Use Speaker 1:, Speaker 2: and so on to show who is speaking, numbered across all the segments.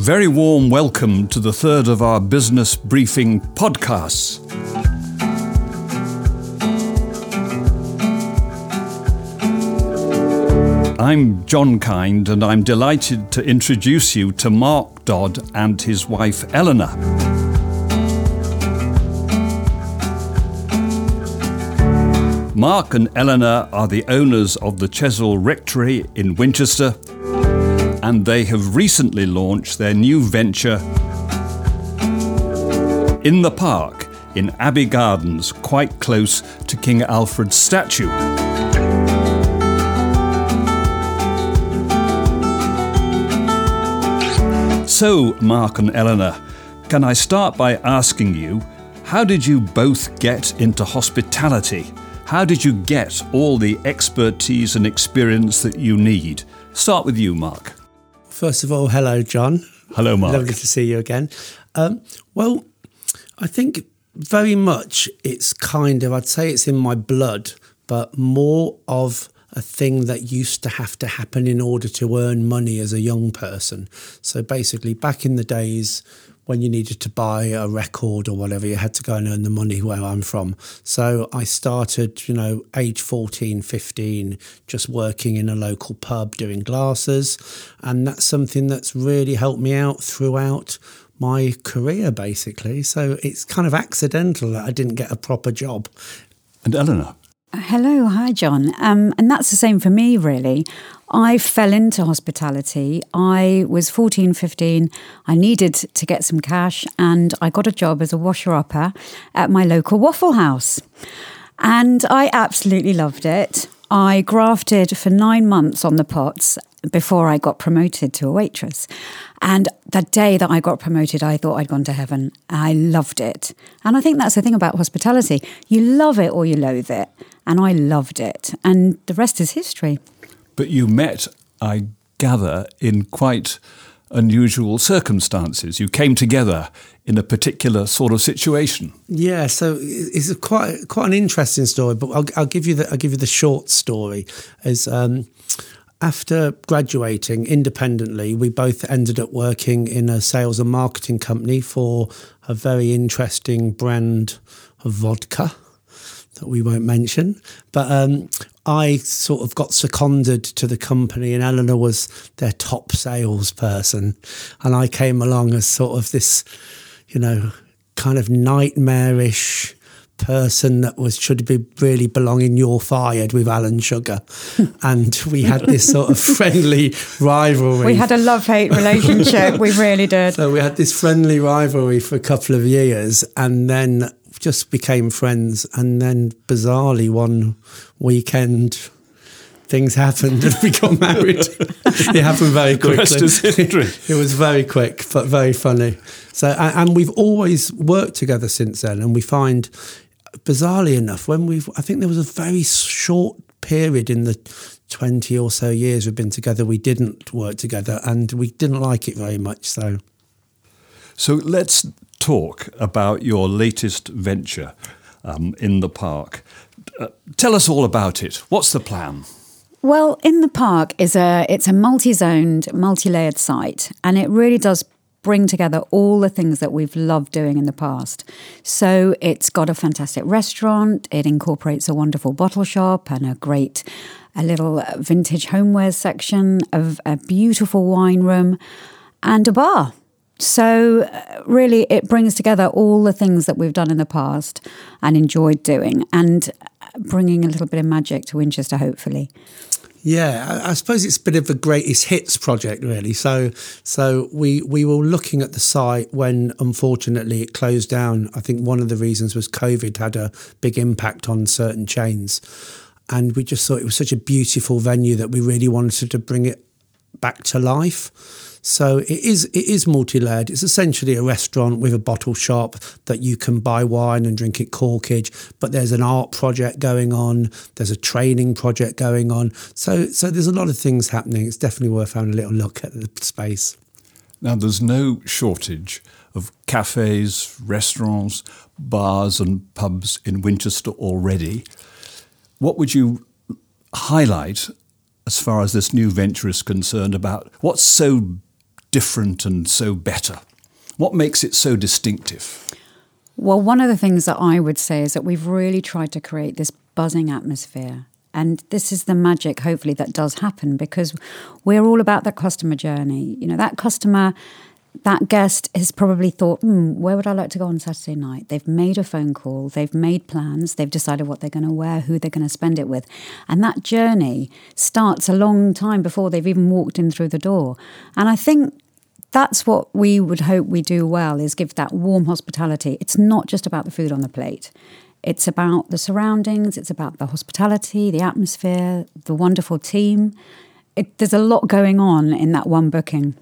Speaker 1: very warm welcome to the third of our business briefing podcasts. I'm John Kind, and I'm delighted to introduce you to Mark Dodd and his wife Eleanor. Mark and Eleanor are the owners of the Chesil Rectory in Winchester, and they have recently launched their new venture in the park in Abbey Gardens, quite close to King Alfred's statue. So, Mark and Eleanor, can I start by asking you, how did you both get into hospitality? How did you get all the expertise and experience that you need? Start with you, Mark.
Speaker 2: First of all, hello, John.
Speaker 1: Hello, Mark.
Speaker 2: Lovely to see you again. Um, well, I think very much it's kind of, I'd say it's in my blood, but more of a thing that used to have to happen in order to earn money as a young person. So basically, back in the days when you needed to buy a record or whatever, you had to go and earn the money where I'm from. So I started, you know, age 14, 15, just working in a local pub doing glasses. And that's something that's really helped me out throughout my career, basically. So it's kind of accidental that I didn't get a proper job.
Speaker 1: And Eleanor?
Speaker 3: Hello, hi, John. Um, and that's the same for me, really. I fell into hospitality. I was 14, 15. I needed to get some cash, and I got a job as a washer upper at my local Waffle House. And I absolutely loved it. I grafted for nine months on the pots before I got promoted to a waitress. And the day that I got promoted, I thought I'd gone to heaven. I loved it. And I think that's the thing about hospitality you love it or you loathe it. And I loved it. And the rest is history.
Speaker 1: But you met, I gather, in quite unusual circumstances. You came together in a particular sort of situation.
Speaker 2: Yeah, so it's quite quite an interesting story. But I'll, I'll give you the I'll give you the short story. Is um, after graduating independently, we both ended up working in a sales and marketing company for a very interesting brand of vodka that we won't mention. But um, I sort of got seconded to the company, and Eleanor was their top salesperson. And I came along as sort of this, you know, kind of nightmarish person that was should be really belonging you're fired with Alan Sugar. And we had this sort of friendly rivalry.
Speaker 3: We had a love-hate relationship. We really did.
Speaker 2: So we had this friendly rivalry for a couple of years and then just became friends. And then bizarrely one weekend things happened and we got married. it happened very quickly. it was very quick, but very funny. So, and we've always worked together since then, and we find bizarrely enough, when we've, I think there was a very short period in the 20 or so years we've been together, we didn't work together and we didn't like it very much. So,
Speaker 1: so let's talk about your latest venture um, in the park. Uh, tell us all about it. What's the plan?
Speaker 3: Well, in the park is a it's a multi-zoned, multi-layered site, and it really does bring together all the things that we've loved doing in the past. So it's got a fantastic restaurant, it incorporates a wonderful bottle shop and a great a little vintage homeware section of a beautiful wine room and a bar. So, uh, really, it brings together all the things that we've done in the past and enjoyed doing, and bringing a little bit of magic to Winchester, hopefully.
Speaker 2: Yeah, I, suppose it's a bit of a greatest hits project, really. So, so we we were looking at the site when, unfortunately, it closed down. I think one of the reasons was COVID had a big impact on certain chains, and we just thought it was such a beautiful venue that we really wanted to bring it back to life. So it is it is multi-layered. It's essentially a restaurant with a bottle shop that you can buy wine and drink it corkage. But there's an art project going on. There's a training project going on. So so there's a lot of things happening. It's definitely worth having a little look at the space.
Speaker 1: Now there's no shortage of cafes, restaurants, bars, and pubs in Winchester already. What would you highlight as far as this new venture is concerned about what's so different and so better? What makes it so distinctive?
Speaker 3: Well, one of the things that I would say is that we've really tried to create this buzzing atmosphere. And this is the magic, hopefully, that does happen because we're all about that customer journey. You know, that customer that guest has probably thought, hmm, where would I like to go on Saturday night? They've made a phone call, they've made plans, they've decided what they're going to wear, who they're going to spend it with. And that journey starts a long time before they've even walked in through the door. And I think that's what we would hope we do well is give that warm hospitality. It's not just about the food on the plate. It's about the surroundings, it's about the hospitality, the atmosphere, the wonderful team. It, there's a lot going on in that one booking.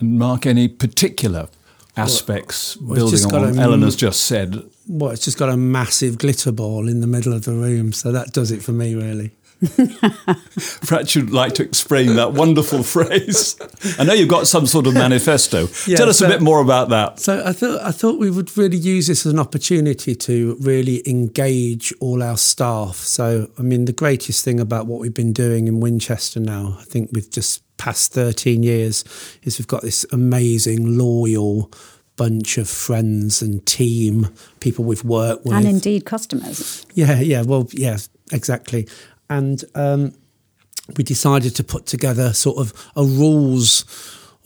Speaker 1: And Mark, any particular aspects well, building on what Eleanor's just said?
Speaker 2: Well, it's just got a massive glitter ball in the middle of the room, so that does it for me, really.
Speaker 1: Perhaps you'd like to explain that wonderful phrase. I know you've got some sort of manifesto. Yeah, Tell us so, a bit more about that.
Speaker 2: So I thought I thought we would really use this as an opportunity to really engage all our staff. So I mean, the greatest thing about what we've been doing in Winchester now, I think we've just past 13 years, is we've got this amazing, loyal bunch of friends and team, people we've worked with.
Speaker 3: And indeed customers.
Speaker 2: Yeah, yeah, well, yeah, exactly. And um, we decided to put together sort of a rules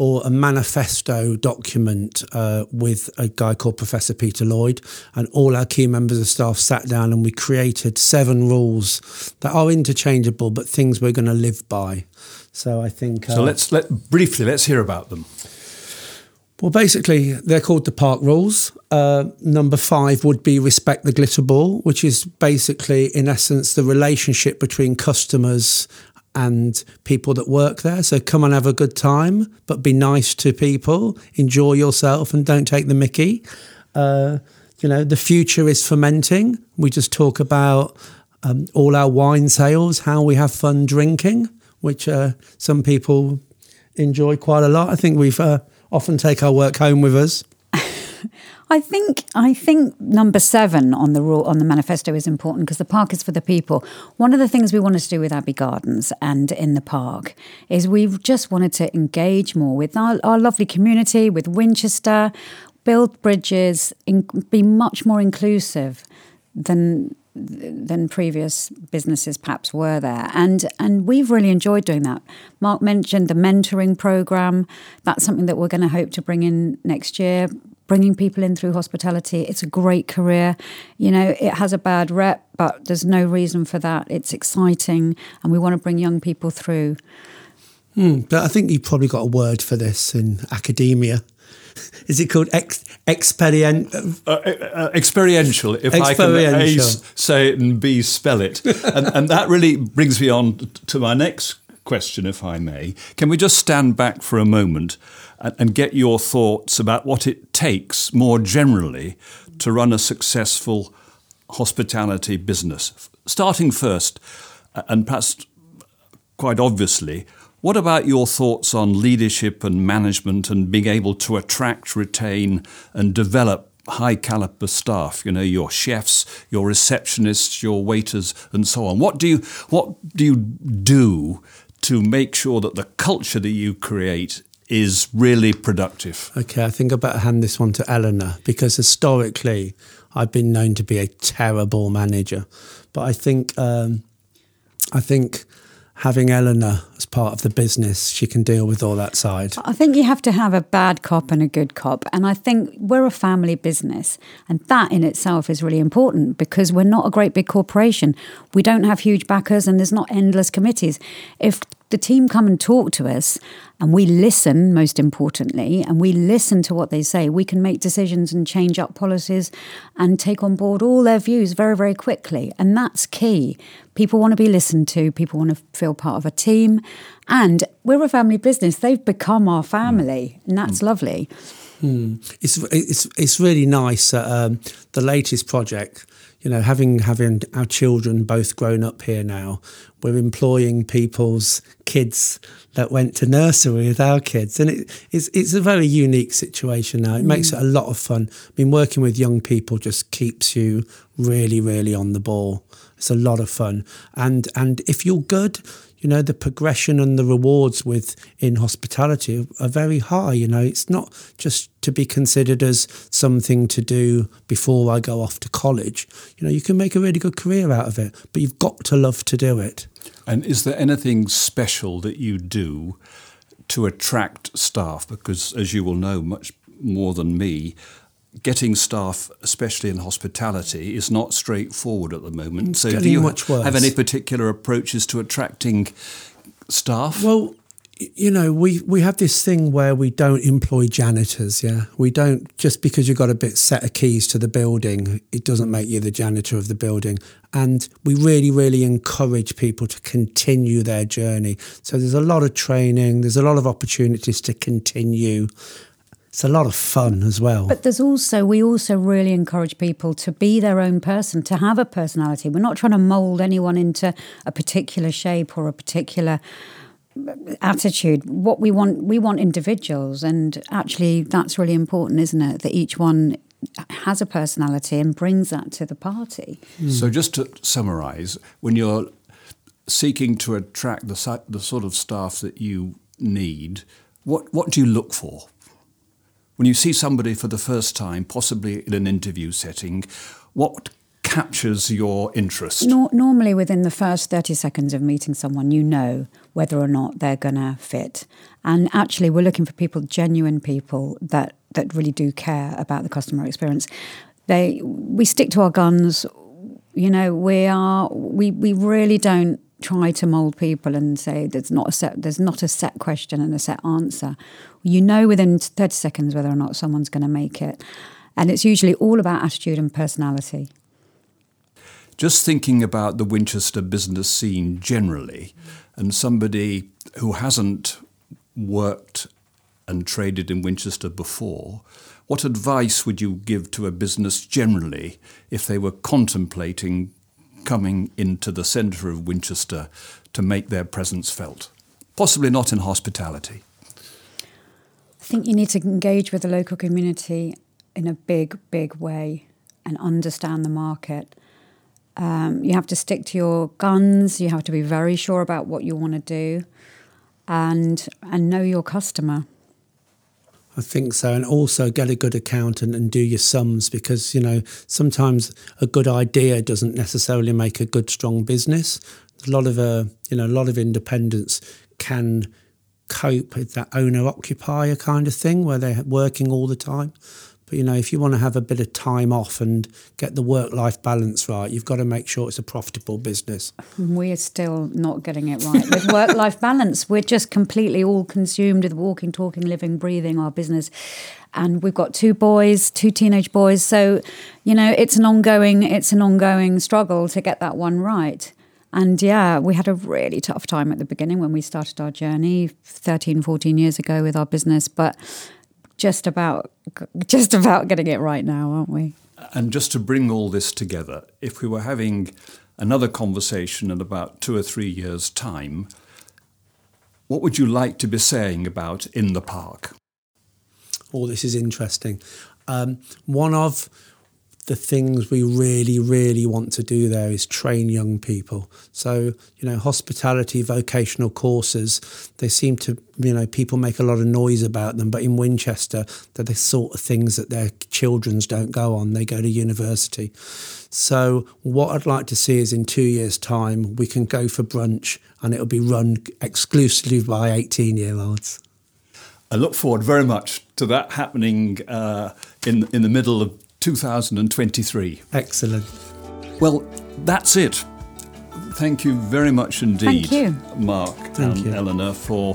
Speaker 2: or a manifesto document uh, with a guy called Professor Peter Lloyd, and all our key members of staff sat down and we created seven rules that are interchangeable, but things we're going to live by. So I think.
Speaker 1: Uh, so let's let briefly let's hear about them.
Speaker 2: Well, basically, they're called the park rules. Uh, number five would be respect the glitter ball, which is basically, in essence, the relationship between customers and people that work there. So come and have a good time, but be nice to people, enjoy yourself, and don't take the mickey. Uh, you know, the future is fermenting. We just talk about um, all our wine sales, how we have fun drinking, which uh, some people enjoy quite a lot. I think we've uh, often take our work home with us.
Speaker 3: I think I think number seven on the rule, on the manifesto is important because the park is for the people. One of the things we wanted to do with Abbey Gardens and in the park is we just wanted to engage more with our, our lovely community, with Winchester, build bridges, in, be much more inclusive than than previous businesses perhaps were there. And and we've really enjoyed doing that. Mark mentioned the mentoring program. That's something that we're going to hope to bring in next year bringing people in through hospitality it's a great career you know it has a bad rep but there's no reason for that it's exciting and we want to bring young people through
Speaker 2: Hmm, but I think you've probably got a word for this in academia. Is it called ex, experient?
Speaker 1: Uh, uh, uh, experiential, if experiential. I can A say it and B spell it. and, and that really brings me on to my next question, if I may. Can we just stand back for a moment and, and get your thoughts about what it takes more generally to run a successful hospitality business? Starting first, and perhaps quite obviously, what about your thoughts on leadership and management and being able to attract, retain, and develop high caliber staff? You know, your chefs, your receptionists, your waiters, and so on. What do you what do you do to make sure that the culture that you create is really productive?
Speaker 2: Okay, I think I better hand this one to Eleanor because historically I've been known to be a terrible manager, but I think um, I think having Eleanor as part of the business, she can deal with all that side.
Speaker 3: I think you have to have a bad cop and a good cop. And I think we're a family business. And that in itself is really important because we're not a great big corporation. We don't have huge backers and there's not endless committees. If the team come and talk to us and we listen most importantly and we listen to what they say. We can make decisions and change up policies and take on board all their views very very quickly. And that's key. People want to be listened to people want to feel part of a team and we're a family business. They've become our family and that's mm. lovely.
Speaker 2: Mm. it's, it's, it's really nice um, the latest project you know, having having our children both grown up here now, we're employing people's kids that went to nursery with our kids, and it, it's it's a very unique situation now. It mm. makes it a lot of fun. I mean, working with young people just keeps you really, really on the ball. It's a lot of fun, and and if you're good, you know the progression and the rewards with in hospitality are, are very high. You know, it's not just to be considered as something to do before I go off to college. You know, you can make a really good career out of it, but you've got to love to do it.
Speaker 1: And is there anything special that you do to attract staff? Because, as you will know much more than me, getting staff, especially in hospitality, is not straightforward at the moment.
Speaker 2: It's
Speaker 1: so, do you
Speaker 2: much worse.
Speaker 1: have any particular approaches to attracting staff?
Speaker 2: Well, you know, we, we have this thing where we don't employ janitors, yeah? We don't, just because you've got a bit set of keys to the building, it doesn't make you the janitor of the building. And we really, really encourage people to continue their journey. So there's a lot of training, there's a lot of opportunities to continue. It's a lot of fun as well.
Speaker 3: But there's also, we also really encourage people to be their own person, to have a personality. We're not trying to mold anyone into a particular shape or a particular uh, attitude. What we want, we want individuals. And actually, that's really important, isn't it? That each one has a personality and brings that to the party. Hmm.
Speaker 1: So, just to summarise, when you're seeking to attract the, the sort of staff that you need, what, what do you look for? When you see somebody for the first time, possibly in an interview setting, what captures your interest?
Speaker 3: Nor- normally, within the first 30 seconds of meeting someone, you know whether or not they're going to fit. And actually, we're looking for people, genuine people that, that really do care about the customer experience. They, we stick to our guns. You know, we are we, we really don't try to mold people and say there's not a set there's not a set question and a set answer. You know within 30 seconds whether or not someone's going to make it. And it's usually all about attitude and personality.
Speaker 1: Just thinking about the Winchester business scene generally, and somebody who hasn't worked and traded in Winchester before, what advice would you give to a business generally if they were contemplating coming into the centre of Winchester to make their presence felt? Possibly not in hospitality.
Speaker 3: I think you need to engage with the local community in a big, big way and understand the market. Um, you have to stick to your guns. You have to be very sure about what you want to do, and and know your customer.
Speaker 2: I think so, and also get a good accountant and do your sums because you know sometimes a good idea doesn't necessarily make a good strong business. A lot of uh, you know a lot of independents can cope with that owner occupier kind of thing where they're working all the time. But you know, if you want to have a bit of time off and get the work life balance right, you've got to make sure it's a profitable business.
Speaker 3: We're still not getting it right with work life balance. We're just completely all consumed with walking, talking, living, breathing our business. And we've got two boys, two teenage boys. So, you know, it's an ongoing it's an ongoing struggle to get that one right. And yeah, we had a really tough time at the beginning when we started our journey 13, 14 years ago with our business, but just about just about getting it right now, aren't we?
Speaker 1: And just to bring all this together, if we were having another conversation in about two or three years' time, what would you like to be saying about In the Park?
Speaker 2: Oh, this is interesting. Um, one of the things we really, really want to do there is train young people. So, you know, hospitality, vocational courses, they seem to, you know, people make a lot of noise about them, but in Winchester, they're the sort of things that their children's don't go on. They go to university. So, what I'd like to see is in two years' time, we can go for brunch and it'll be run exclusively by 18 year olds.
Speaker 1: I look forward very much to that happening uh, in, in the middle of 2023.
Speaker 2: Excellent.
Speaker 1: Well, that's it. Thank you very much indeed,
Speaker 3: Thank you.
Speaker 1: Mark
Speaker 2: Thank
Speaker 1: and
Speaker 2: you.
Speaker 1: Eleanor, for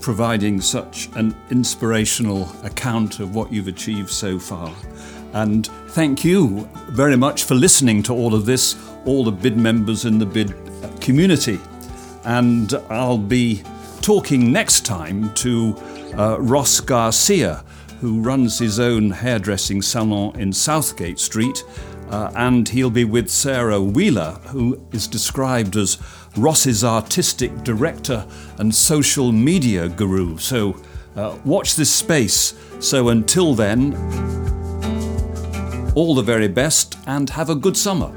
Speaker 1: providing such an inspirational account of what you've achieved so far. And thank you very much for listening to all of this, all the bid members in the bid community. And I'll be talking next time to uh, Ross Garcia, who runs his own hairdressing salon in Southgate Street. Uh, and he'll be with Sarah Wheeler, who is described as Ross's artistic director and social media guru. So uh, watch this space. So until then, all the very best and have a good summer.